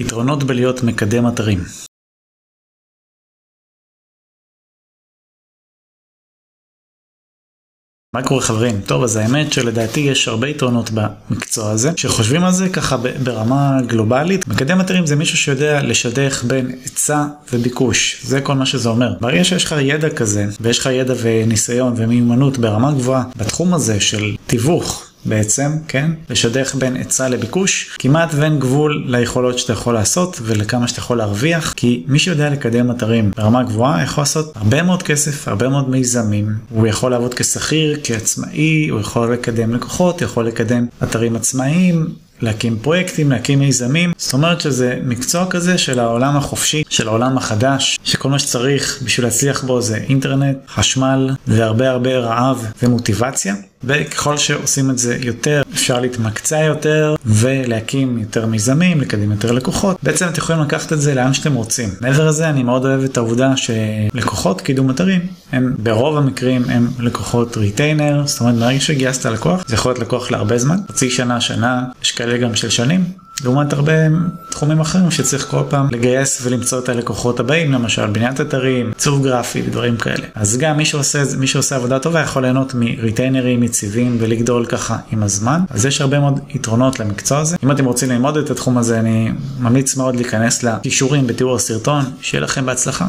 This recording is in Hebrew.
יתרונות בלהיות מקדם אתרים מה קורה חברים? טוב אז האמת שלדעתי יש הרבה יתרונות במקצוע הזה שחושבים על זה ככה ברמה גלובלית מקדם אתרים זה מישהו שיודע לשדך בין היצע וביקוש זה כל מה שזה אומר. ברגע שיש לך ידע כזה ויש לך ידע וניסיון ומיומנות ברמה גבוהה בתחום הזה של תיווך בעצם, כן? לשדך בין היצע לביקוש, כמעט ואין גבול ליכולות שאתה יכול לעשות ולכמה שאתה יכול להרוויח, כי מי שיודע לקדם אתרים ברמה גבוהה יכול לעשות הרבה מאוד כסף, הרבה מאוד מיזמים, הוא יכול לעבוד כשכיר, כעצמאי, הוא יכול לקדם לקוחות, יכול לקדם אתרים עצמאיים. להקים פרויקטים, להקים מיזמים, זאת אומרת שזה מקצוע כזה של העולם החופשי, של העולם החדש, שכל מה שצריך בשביל להצליח בו זה אינטרנט, חשמל והרבה הרבה רעב ומוטיבציה. וככל שעושים את זה יותר אפשר להתמקצע יותר ולהקים יותר מיזמים, לקדם יותר לקוחות. בעצם אתם יכולים לקחת את זה לאן שאתם רוצים. מעבר לזה אני מאוד אוהב את העובדה שלקוחות קידום אתרים הם ברוב המקרים הם לקוחות ריטיינר, זאת אומרת מרגע שגייסת לקוח זה יכול להיות לקוח להרבה זמן, חצי שנה, שנה, יש כאלה גם של שנים. לעומת הרבה תחומים אחרים שצריך כל פעם לגייס ולמצוא את הלקוחות הבאים, למשל בניית אתרים, עיצוב גרפי ודברים כאלה. אז גם מי שעושה, מי שעושה עבודה טובה יכול ליהנות מריטיינרים יציבים ולגדול ככה עם הזמן. אז יש הרבה מאוד יתרונות למקצוע הזה. אם אתם רוצים ללמוד את התחום הזה, אני ממליץ מאוד להיכנס לקישורים בתיאור הסרטון, שיהיה לכם בהצלחה.